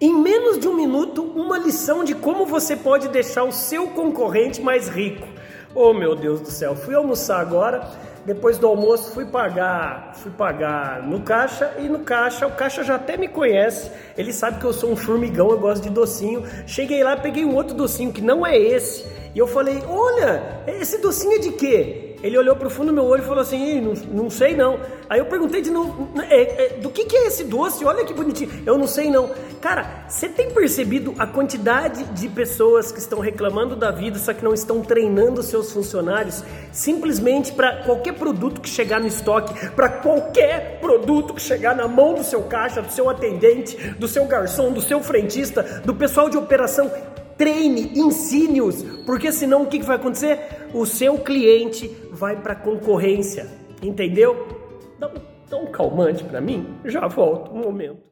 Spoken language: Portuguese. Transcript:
Em menos de um minuto, uma lição de como você pode deixar o seu concorrente mais rico. Oh meu Deus do céu, fui almoçar agora, depois do almoço fui pagar, fui pagar no caixa e no caixa, o caixa já até me conhece, ele sabe que eu sou um formigão, eu gosto de docinho. Cheguei lá, peguei um outro docinho que não é esse, e eu falei: "Olha, esse docinho é de quê?" Ele olhou pro fundo do meu olho e falou assim: não, não sei não. Aí eu perguntei de novo: é, é, do que, que é esse doce? Olha que bonitinho. Eu não sei não. Cara, você tem percebido a quantidade de pessoas que estão reclamando da vida, só que não estão treinando seus funcionários simplesmente para qualquer produto que chegar no estoque, para qualquer produto que chegar na mão do seu caixa, do seu atendente, do seu garçom, do seu frentista, do pessoal de operação treine, ensine-os, porque senão o que vai acontecer? O seu cliente vai para concorrência, entendeu? Dá um, dá um calmante para mim, já volto um momento.